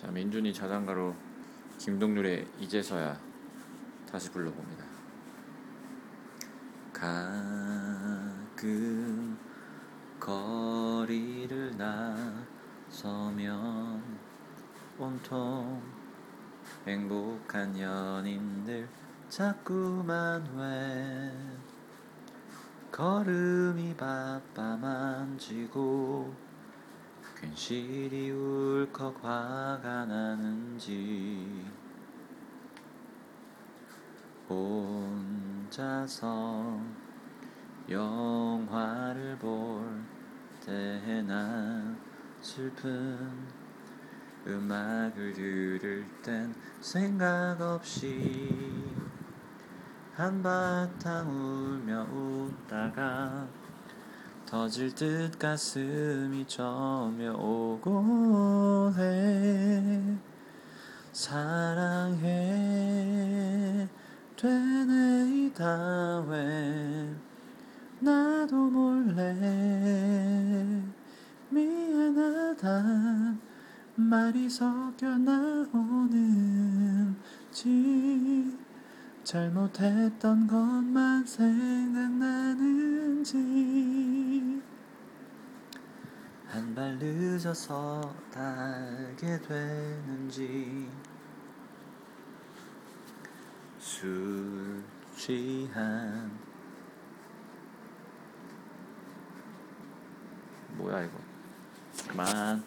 자 민준이 자장가로 김동률의 이제서야 다시 불러봅니다. 가끔 거리를 나서면 온통 행복한 연인들 자꾸만 왜 걸음이 바빠 만지고 괜시리 울컥 화가 나는지 혼자서 영화를 볼 때나 슬픈 음악을 들을 땐 생각 없이 한바탕 울며 웃다가 터질 듯 가슴이 저며 오고 해. 사랑해. 되네 이다 왜 나도 몰래 미안하단 말이 섞여 나오는지 잘못했던 것만 생각나는지 한 발 늦어서 달게 되는지. 술 취한. 뭐야 이거? 그만